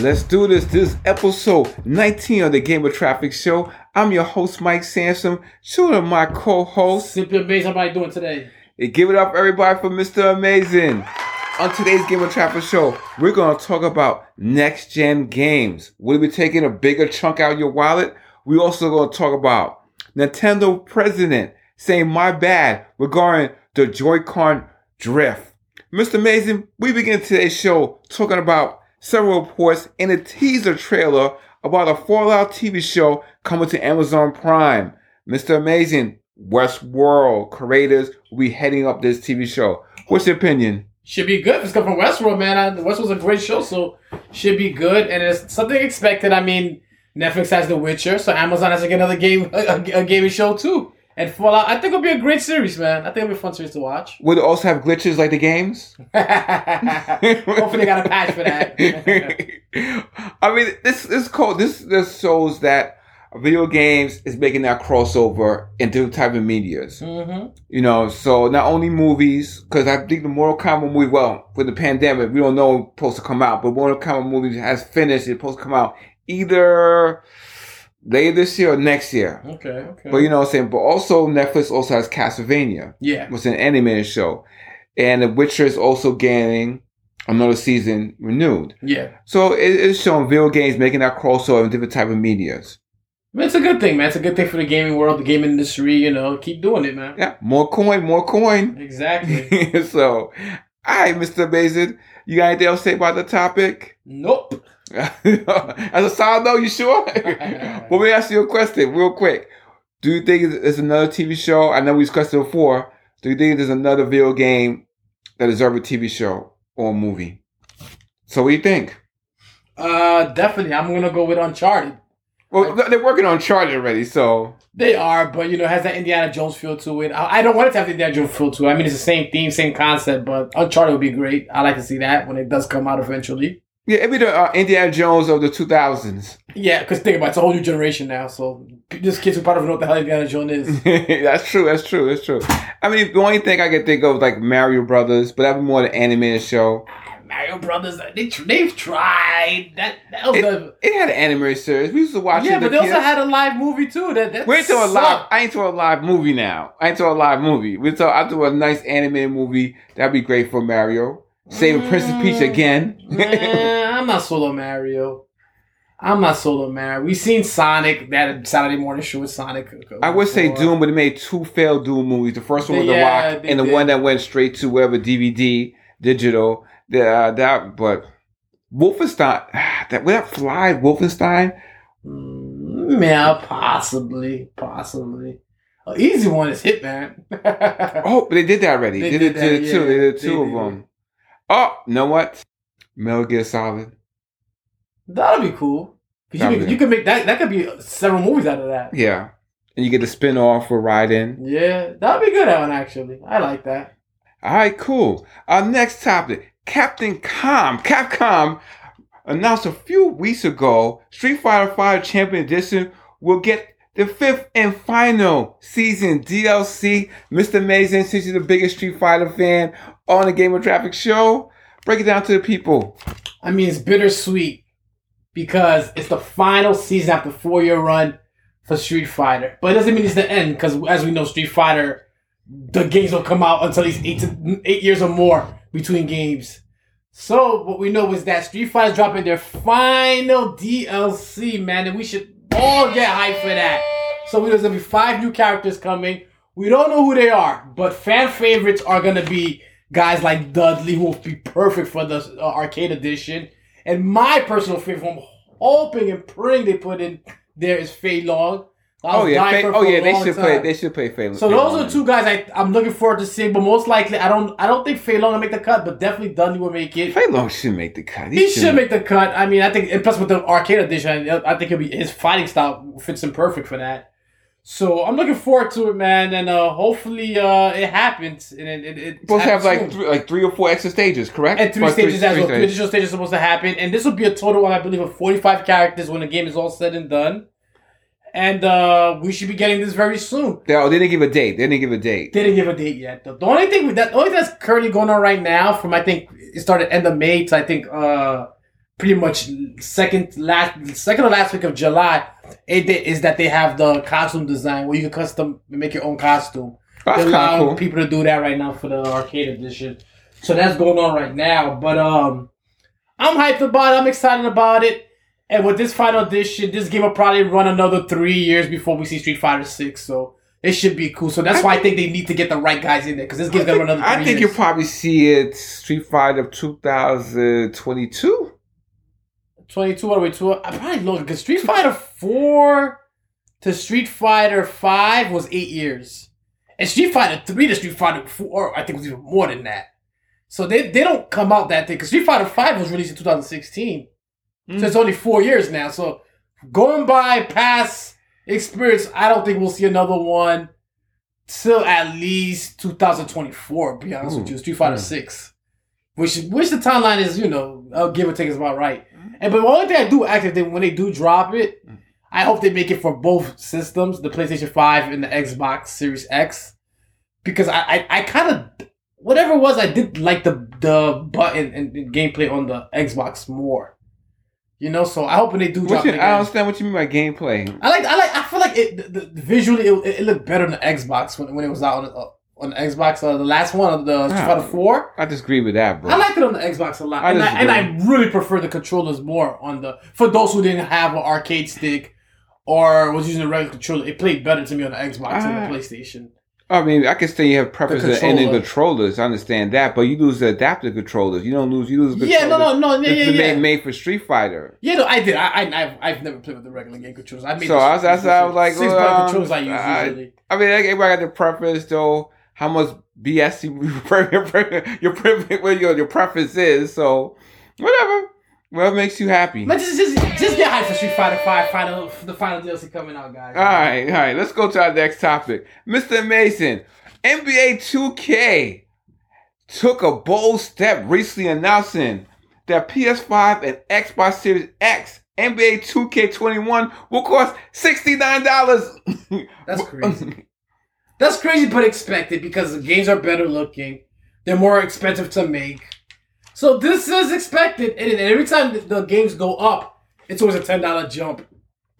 Let's do this. This is episode 19 of the Game of Traffic Show. I'm your host, Mike Sansom. Show to my co-host. Simply amazing. How you doing today? Hey, give it up, everybody, for Mr. Amazing. On today's Game of Traffic Show, we're going to talk about next gen games. Will we be taking a bigger chunk out of your wallet? We're also going to talk about Nintendo president saying my bad regarding the Joy-Con drift. Mr. Amazing, we begin today's show talking about several reports and a teaser trailer about a Fallout TV show coming to Amazon Prime. Mr. Amazing, Westworld creators will be heading up this TV show. What's your opinion? Should be good. It's coming from Westworld, man. Westworld's a great show, so should be good. And it's something expected. I mean, Netflix has The Witcher, so Amazon has another game, a, a, a gaming show too. And Fallout, I think it'll be a great series, man. I think it'll be a fun series to watch. Would it also have glitches like the games? Hopefully, they got a patch for that. I mean, this this called this this shows that video games is making that crossover into type of medias. hmm You know, so not only movies, because I think the Mortal Kombat movie, well, with the pandemic, we don't know it's supposed to come out, but Mortal Kombat movie has finished. It's supposed to come out either later this year or next year. Okay. Okay. But you know what I'm saying? But also Netflix also has Castlevania, yeah. is an animated show. And The Witcher is also getting another season renewed. Yeah. So it is showing video games making that crossover in different type of medias. I mean, it's a good thing, man. It's a good thing for the gaming world, the gaming industry. You know, keep doing it, man. Yeah, more coin, more coin. Exactly. so, all right, Mr. Amazing, you got anything else to say about the topic? nope. As a side note, you sure? well, let me ask you a question real quick. Do you think there's another TV show? I know we discussed it before. Do you think there's another video game that deserves a TV show or a movie? So, what do you think? Uh, definitely. I'm gonna go with Uncharted. Well, they're working on Uncharted already, so They are, but you know, it has that Indiana Jones feel to it. I, I don't want it to have the Indiana Jones feel to it. I mean, it's the same theme, same concept, but Uncharted would be great. I like to see that when it does come out eventually. Yeah, it'd be the uh, Indiana Jones of the 2000s. Yeah, because think about it, it's a whole new generation now. So this kids who probably don't know what the hell Indiana Jones is. that's true. That's true. That's true. I mean, the only thing I can think of is like Mario Brothers, but that'd be more the animated show. Mario Brothers, they, they've tried that. That was It, the it had an animated series. We used to watch yeah, it. but as they a also had a live movie too. That that We ain't to a live. I ain't to a live movie now. I ain't to a live movie. We to I do a nice animated movie. That'd be great for Mario. Saving Princess Peach Mm. again. I'm not solo Mario. I'm not solo Mario. We've seen Sonic that Saturday morning show with Sonic. I would say. Doom, but they made two failed Doom movies. The first one was The Yeah, Rock, and the did. one that went straight to whatever DVD, digital. The, uh, that, but Wolfenstein, that would that fly Wolfenstein? Mm, yeah, possibly, possibly. An easy one is Hitman. Oh, but they did that already. They They, did did, that, did two. yeah, they did they two of did. them. Oh, you know what? Metal Gear Solid. That'll be cool. 'Cause you, could, be- you could make that. That could be several movies out of that. Yeah, and you get the spin off for Raiden. Yeah, that'd be good. That one actually. I like that. All right, cool. Our next topic: Captain Com. Capcom announced a few weeks ago Street Fighter Five Champion Edition will get the fifth and final season DLC. Mr. Amazing, since you're the biggest Street Fighter fan on the Game of Traffic show, break it down to the people. I mean, it's bittersweet because it's the final season after four year run for Street Fighter. But it doesn't mean it's the end because, as we know, Street Fighter, the games don't come out until these eight to eight years or more between games. So what we know is that Street Fighter's dropping their final DLC, man, and we should all get hyped for that. So there's gonna be five new characters coming. We don't know who they are, but fan favorites are gonna be guys like Dudley, who will be perfect for the uh, arcade edition. And my personal favorite, I'm hoping and praying they put in there is Fei Long. Oh yeah, Fa- oh yeah, they long should play. time. They should play Fable. So those are two guys I, I'm looking forward to seeing, but most likely I don't I don't think Fei Long will make the cut, but definitely Dudley will make it. Fei Long should make the cut. He should make the cut. I mean, I think, and plus with the arcade edition, I think it'll be his fighting style fits him perfect for that. So I'm looking forward to it, man, and uh, hopefully uh, it happens. And it, it, it supposed to have happens like three, like three or four extra stages, correct? and three Or stages as well. Three stages. additional stages supposed to happen, and this will be a total of I believe of 45 characters when the game is all said and done. And uh, we should be getting this very soon. They, oh, they didn't give a date. They didn't give a date. They didn't give a date yet. The, the only thing that only thing that's currently going on right now, from I think it started end of May to I think uh pretty much second last second or last week of July. It is that they have the costume design where you can custom make your own costume. That's allowing of cool. people to do that right now for the arcade edition. So that's going on right now. But um, I'm hyped about it. I'm excited about it. And with this final edition, this game will probably run another three years before we see Street Fighter Six. So it should be cool. So that's I why I think they need to get the right guys in there because this game's gonna run another. I three think years. you'll probably see it Street Fighter 2022. 22 all the way to I probably look because Street Fighter 4 to Street Fighter 5 was eight years. And Street Fighter 3 to Street Fighter 4, I think was even more than that. So they, they don't come out that thing because Street Fighter 5 was released in 2016. So it's only four years now. So going by past experience, I don't think we'll see another one till at least 2024, to be honest with Ooh. you. Street Fighter Mm. 6. Which which the timeline is, you know, I'll give or take is about right. And but the only thing I do actually think when they do drop it, I hope they make it for both systems, the PlayStation 5 and the Xbox Series X. Because I I, I kind of whatever it was, I did like the the button and, and gameplay on the Xbox more. You know, so I hope when they do drop you, it I understand what you mean by gameplay. I like I like I feel like it the, the, visually it, it looked better on the Xbox when, when it was out on, the- uh, on the Xbox. Uh, the last one, of the Street Ah. Fighter Four. I disagree with that, bro. I like it on the Xbox a lot, I and, I, and I really prefer the controllers more on the. For those who didn't have an arcade stick or was using a regular controller, it played better to me on the Xbox than Ah. the PlayStation. I mean, I can say you have preference in ending controllers. I understand that, but you lose the adaptive controllers. You don't lose. You lose. The Yeah, no, no, no, yeah, yeah, yeah. made, made for Street Fighter. Yeah, no, I did. I, I I've, I've never played with the regular game controllers. I made So the- I was- that's why I was like, six well, um, controllers I use I- usually. I mean, everybody got their preference, though. How much BS you, your your your your, your preference is. So whatever. What makes you happy? But just, just, just get hyped for Street Fighter Five final, the final DLC coming out, guys. All right, all right. Let's go to our next topic. Mr. Mason, NBA 2K took a bold step recently announcing that PS5 and Xbox Series X NBA 2K21 will cost $69. That's crazy. That's crazy, but expected because the games are better looking. They're more expensive to make. So this is expected, and every time the- games go up, it's always a ten dollar jump.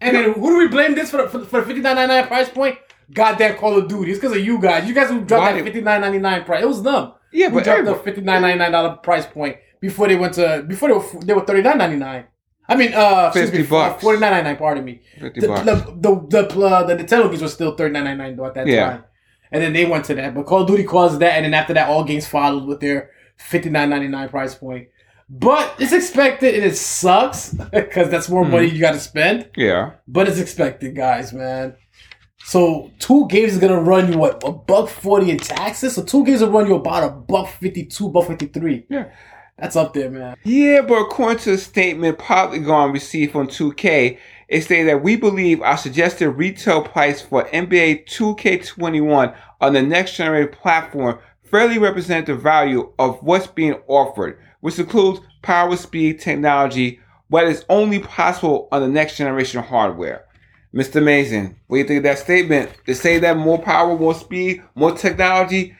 And then who do we blame this for for, the- for the fifty nine ninety nine price point? Goddamn Call of Duty! It's because of you guys. You guys who dropped Why? that fifty nine ninety nine price. It was them. yeah, but dropped the fifty nine ninety nine dollar price point before they went to before they were they were thirty nine ninety nine. I mean, uh, 50 bucks. forty nine ninety nine. Pardon me. 50 The bucks. the the, the, uh, the Nintendo games were still thirty nine ninety nine though at that Yeah. time, and then they went to that. But Call of Duty caused that, and then after that, all games followed with their fifty nine ninety nine price point. But it's expected, and it sucks because that's more Hmm. money you got to spend. yeah. But it's expected, guys, man. So two games is gonna run you what a buck forty in taxes. So two games will run you about a buck fifty two, buck fifty three. Yeah. That's up there, man. Yeah, but according to a statement Polygon received from 2K, it stated that we believe our suggested retail price for NBA 2K21 on the next generation platform fairly represent the value of what's being offered, which includes power, speed, technology, what is only possible on the next generation hardware. Mr. Mason, what do you think of that statement? To say that more power, more speed, more technology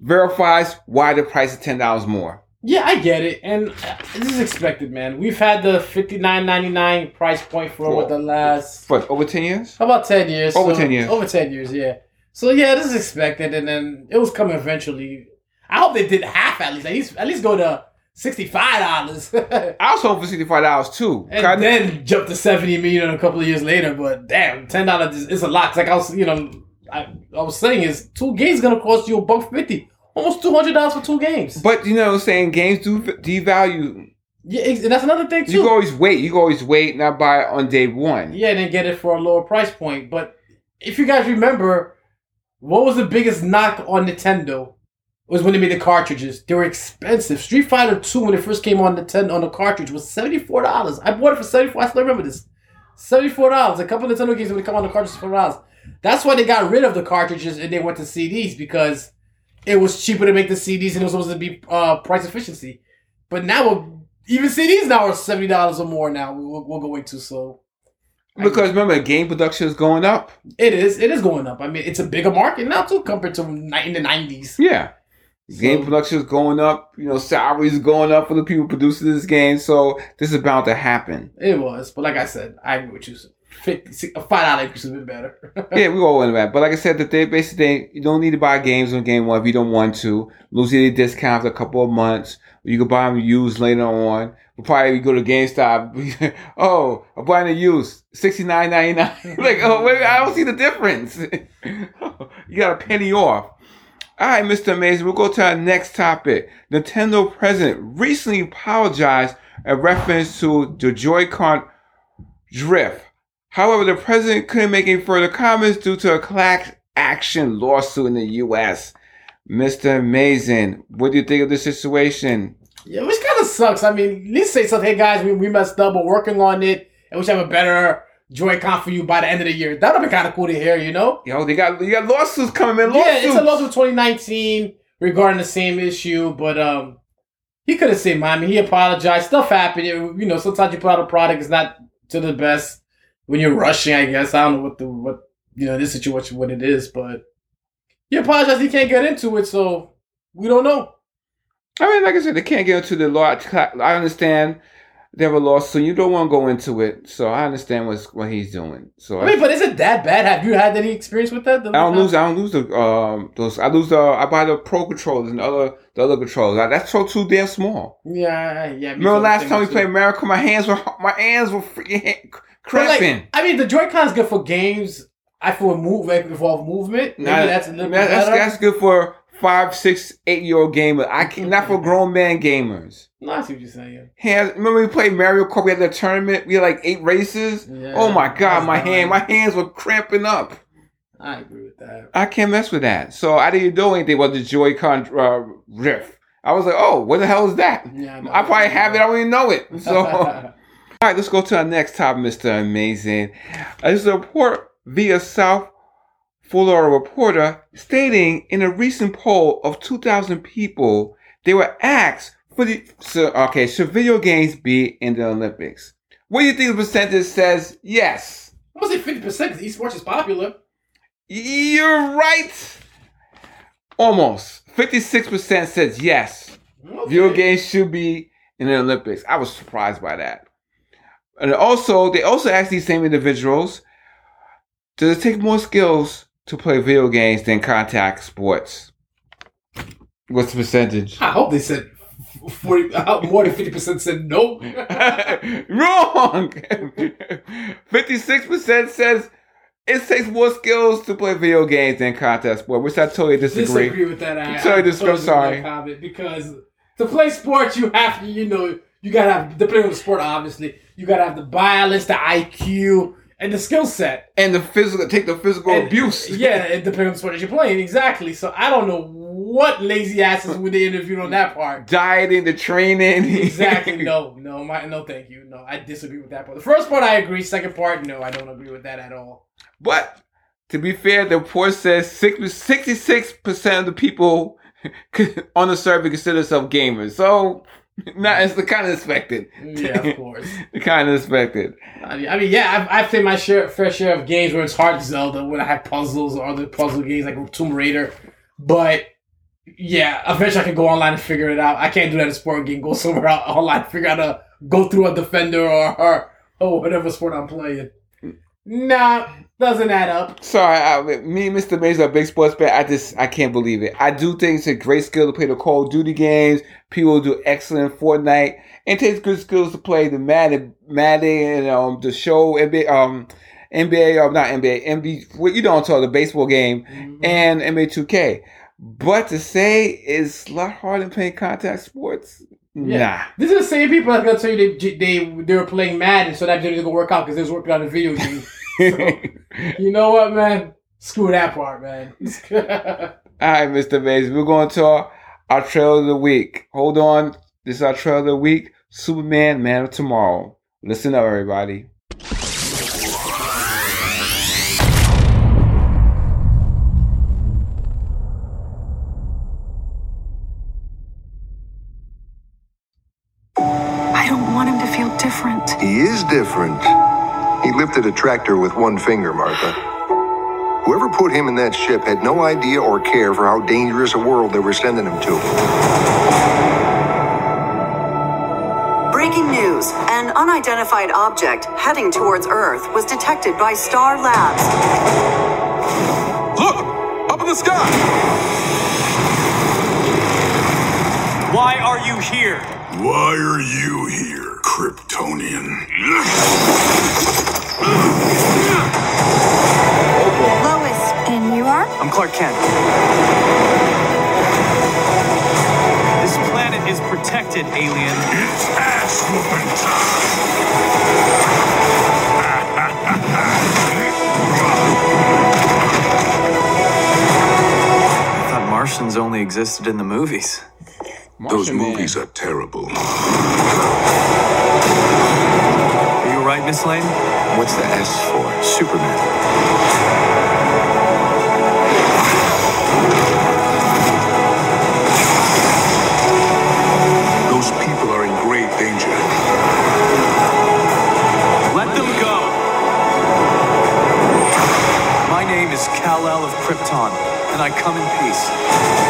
verifies why the price is $10 more. Yeah, I get it, and this is expected, man. We've had the fifty nine ninety nine price point for over the last What, over 10 years? how about ten years? Over So- 10 years. Over ten years, yeah. So yeah, this is expected, and then it was coming eventually. I hope they did half at least. At least, at least go to sixty five dollars, I was hoping for sixty-five dollars too. and I- then jump to seventy million a couple of years later. But damn, ten dollars is, is a lot. Like I was, you know, I, I was saying is two games gonna cost you a buck fifty, almost two hundred dollars for two games. but you know, what I'm saying games do devalue. Yeah, and that's another thing too. You can always wait. You can always wait, and not buy it on day one. Yeah, and then get it for a lower price point. But if you guys remember, what was the biggest knock on Nintendo? Was when they made the cartridges. They were expensive. Street Fighter 2, when it first came on Nintendo on the cartridge, was $74. I bought it for 74 I still remember this. $74. A couple of Nintendo games they come on the cartridges for $4. That's why they got rid of the cartridges and they went to CDs because it was cheaper to make the CDs and it was supposed to be uh, price efficiency. But now, we're- even CDs now are $70 or more now. We'll, we'll go into so. Because remember, game production is going up. It is. It is going up. I mean, it's a bigger market now too compared to in the nineties. Yeah. Game production is going up. You know, salaries going up for the people producing this game. So this is bound to happen. It was, but like I said, I agree with you. 50, a five dollar increase would be better. yeah, we all win that. But like I said, that they basically you don't need to buy games on game one if you don't want to. Lose any discounts a couple of months. You can buy them used later on. We'll probably go to GameStop. oh, I'm buying a used sixty nine ninety nine. like, oh wait, I don't see the difference. you got a penny off. All right, Mr. Amazing. We'll go to our next topic. Nintendo president recently apologized in reference to the Joy-Con drift. However, the president couldn't make any further comments due to a class action lawsuit in the U.S. Mr. Amazing, what do you think of this situation? yeah, which kind sucks. I mean, at least say something, hey guys, we, we messed up, we're working on it, and we should have a better Joy-Con for you by the end of the year. That would be kind of cool to hear, you know? Yo, they got you got lawsuits coming, man. Lawsuits. Yeah, it's a lawsuit 2019 regarding the same issue, but um, he could have said, "I mean, he apologized. Stuff happened. You know, sometimes you put out a product it's not to the best when you're rushing. I guess I don't know what the what you know this situation what it is, but he apologized. He can't get into it, so we don't know. I mean, like I said, they can't get into the law. I understand they have a lawsuit. You don't want to go into it, so I understand what's what he's doing. So I mean, but is it that bad? Have you had any experience with that? I don't lose. I don't lose the um those. I lose the. I buy the pro controllers and the other the other controllers. That's so too damn small. Yeah, yeah. me Remember last time we too. played America? My hands were my hands were freaking hand- cramping. like, I mean, the Joy-Con is good for games. I feel move like involve movement. Maybe Nah, that's a little that's, better. that's good for five, six, eight year old gamer. I can not for grown man gamers. No, I see what you're saying. Hands. Remember we played Mario Kart? We had the tournament. We had like eight races. Yeah, oh my god, my hand, my hands were cramping up. I agree with that. I can't mess with that. So I didn't do anything with the Joy-Con uh, riff. I was like, oh, what the hell is that? Yeah, know. I probably have it. I don't even know it. So, all right, let's go to our next topic, Mr. Amazing. Uh, This is a report via South Florida reporter stating in a recent poll of 2,000 people, they were asked for the, so, okay, should video games be in the Olympics? What do you think the percentage says yes? I'm gonna say fifty percent because esports is popular. You're right. Almost. 56% says yes. Okay. Video games should be in the Olympics. I was surprised by that. And also, they also asked these same individuals, does it take more skills to play video games than contact sports? What's the percentage? I hope they said forty. Uh, more than fifty percent said no. Wrong! 56% says it takes more skills to play video games than contact sport, which I totally disagree. disagree with that. I, Sorry, I totally sorry. agree with that comment because to play sports, you have to, you know, you gotta have depending on the sport. Obviously, you gotta have the balance, the IQ, and the skill set. And the physical, take the physical And- abuse. Yeah, it depends on the sport that you're playing. Exactly. So I don't know what lazy asses would they interviewed on that part. Dieting, the training. Exactly. No, no, my, no, thank you. No, I disagree with that part. The first part I agree. Second part, no, I don't agree with that at all. But to be fair, the report says 66% of the people on the survey consider themselves gamers. So, not it's the kind of expected. Yeah, of course. The kind of expected. I mean, I mean, yeah, I've, I've played my share, fair share of games where it's hard Zelda, when I have puzzles or other puzzle games like Tomb Raider. But yeah, eventually I can go online and figure it out. I can't do that in a sport game. Go somewhere out online, figure out to go through a defender or or, or whatever sport I'm playing. Nah, doesn't add up. Sorry, I, me and Mr. Mason are big sports fan. I just, I can't believe it. I do think it's a great skill to play the Call of Duty games. People do excellent Fortnite. It takes good skills to play the Madden, Madden, and um, the show, NBA, um, NBA, or not NBA, NBA, you know what I'm talking, the baseball game, and NBA 2K. But to say it's a lot harder than playing contact sports, Yeah. These are the same people that's gonna tell you they they they were playing Madden, so that didn't go work out because they was working on a video game. nah. you know what, man? Screw that part, man. All right, Mr. Mays, we're going to our, our trailer of the week. Hold on. This is our trailer of the week Superman, Man of Tomorrow. Listen up, everybody. Different. He lifted a tractor with one finger, Martha. Whoever put him in that ship had no idea or care for how dangerous a world they were sending him to. Breaking news an unidentified object heading towards Earth was detected by Star Labs. Look! Up in the sky! Why are you here? Why are you here, Kryptonian? Lois. And you are? I'm Clark Kent. This planet is protected, alien. It's ass whooping time! I thought Martians only existed in the movies. Those Martian Man. movies are terrible. Miss Lane? What's the S for? Superman. Those people are in great danger. Let them go. My name is Kal-El of Krypton, and I come in peace.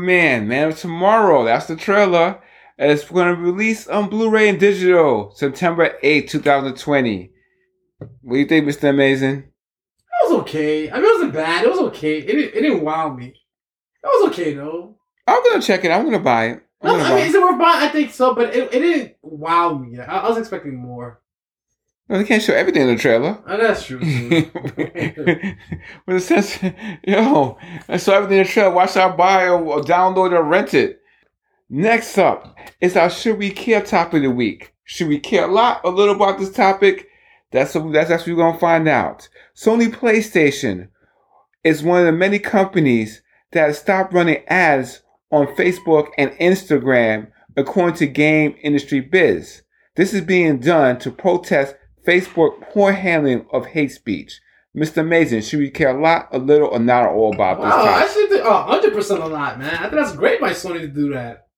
Superman, Man of Tomorrow. That's the trailer. And it's going to release on Blu-ray and digital September 8, 2020. What do you think, Mr. Amazing? It was okay. I mean, it wasn't bad. It was okay. It didn't, it didn't wow me. It was okay though. I'm gonna check it. I'm gonna buy it. I'm No, I mean, it. is it worth buying? I think so, but it, it didn't wow me. I, I was expecting more. No, they can't show everything in the trailer. Oh, that's true. but it says, yo, I saw everything in the trailer. Why should I buy or, or download or rent it? Next up is our Should We Care topic of the week. Should we care a lot a little about this topic? That's what, that's what we're going to find out. Sony PlayStation is one of the many companies that has stopped running ads on Facebook and Instagram, according to Game Industry Biz. This is being done to protest Facebook poor handling of hate speech. Mr. Mason, should we care a lot, a little, or not at all about this Wow, I should think hundred percent a lot, man. I think that's great by Sony to do that.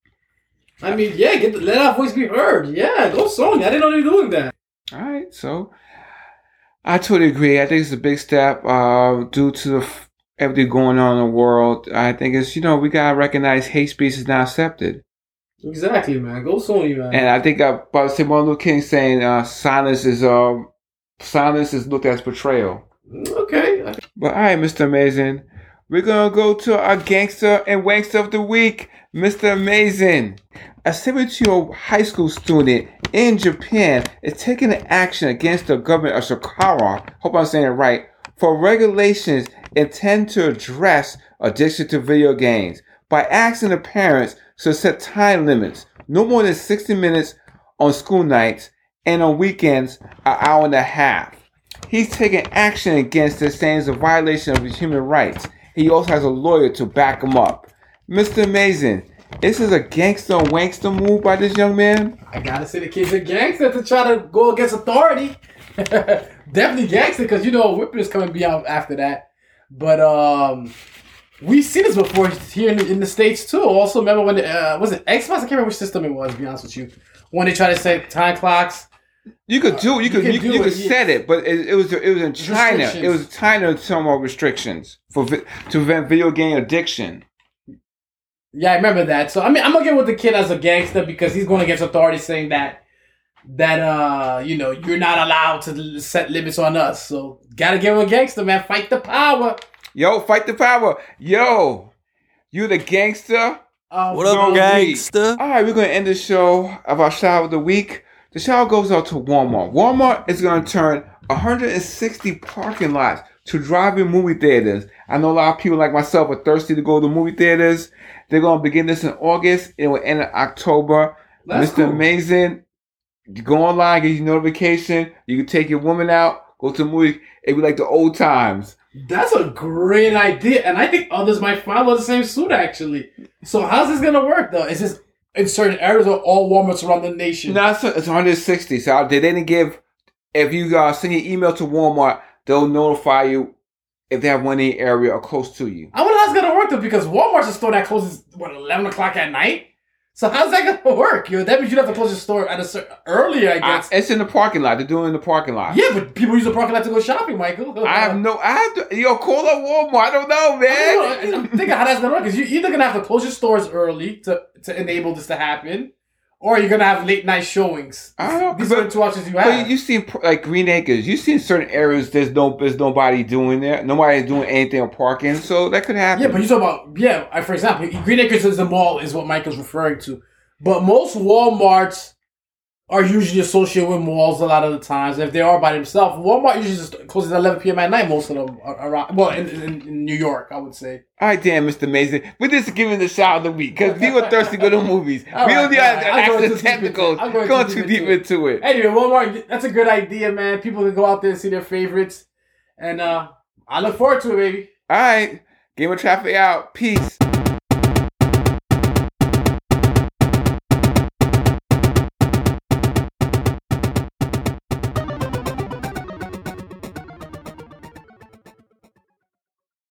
I mean, yeah, get the, let our voice be heard. Yeah, go Sony. I didn't know they were doing that. All right, so I totally agree. I think it's a big step uh, due to the f- everything going on in the world. I think it's you know we gotta recognize hate speech is not accepted, Exactly, man. Go Sony, man. and I think I about to say Martin Luther King saying uh, silence is uh, silence is looked at as betrayal. okay. But all right, Mr. Amazing, we're gonna go to our gangster and wankster of the week, Mr. Amazing. A 72-year-old high school student in Japan is taking action against the government of Shikara, hope I'm saying it right, for regulations intend to address addiction to video games by asking the parents to set time limits, no more than 60 minutes on school nights and on weekends, an hour and a half. He's taking action against this, saying it's a violation of his human rights. He also has a lawyer to back him up. Mr. Amazing, this is a gangster wankster move by this young man. I gotta say the kid's a gangster to try to go against authority. Definitely gangster because you know whipping is coming be out after that. But um, we've seen this before here in the, in the states too. Also, remember when the, uh, was it Xbox? I can't remember which system it was. To be honest with you, when they try to set time clocks. You could do, you could, can you, do you could it, yeah. set it, but it, it was, it was in China. It was China some more restrictions for to prevent video game addiction. Yeah, I remember that. So I mean, I'm gonna get with the kid as a gangster because he's going against authority, saying that that uh you know you're not allowed to set limits on us. So gotta give him a gangster, man. Fight the power. Yo, fight the power. Yo, you the gangster. Uh, What up, No gangster? All right, we're going to end the show of our shout of the week. The shout goes out to Walmart. Walmart is going to turn 160 parking lots to drive-in movie theaters. I know a lot of people like myself are thirsty to go to movie theaters. They're going to begin this in August. It will end in October. That's Mr. cool. Amazing, you go online, get your notification. You can take your woman out, go to the movie. It'd be like the old times. That's a great idea, and I think others might follow the same suit. Actually, so how's this gonna work though? Is this in certain areas or all Walmarts around the nation? No, it's, it's 160. So they didn't give. If you uh, send your email to Walmart, they'll notify you if they have one in the area or close to you. I wonder how it's gonna work though, because Walmart's a store that closes what eleven o'clock at night. So how's that gonna work? Yo, that means you'd have to close your store at a certain earlier, I I, guess. it's in the parking lot. They're doing it in the parking lot. yeah, but people use the parking lot to go shopping, Michael. I have no. I have to. Yo, call up Walmart. I don't know, I man. know. I'm thinking how that's gonna work because you're either gonna have to close your stores early to to enable this to happen, or you're gonna have late night showings. I don't know, These are the two options you have. you see, like Green Acres. You seen certain areas. There's no. There's nobody doing there. Nobody doing anything on parking. So that could happen. Yeah, but you talk about yeah. For example, Green Acres is the mall is what Michael's referring to, but most WalMarts are usually associated with malls a lot of the times. If they are by themselves, Walmart usually just closes at 11 p.m. at night. Most of them are around. Well, in, in, in New York, I would say. All right, damn, Mr. Mason. We're just giving the shout of the week because people are thirsty to go to movies. All we right, don't need to ask too the deep into technicals. I'm going Going too too deep into it. Anyway, Walmart, that's a good idea, man. People can go out there and see their favorites, and uh I look forward to it, baby. All right, Game of Traffic out. Peace.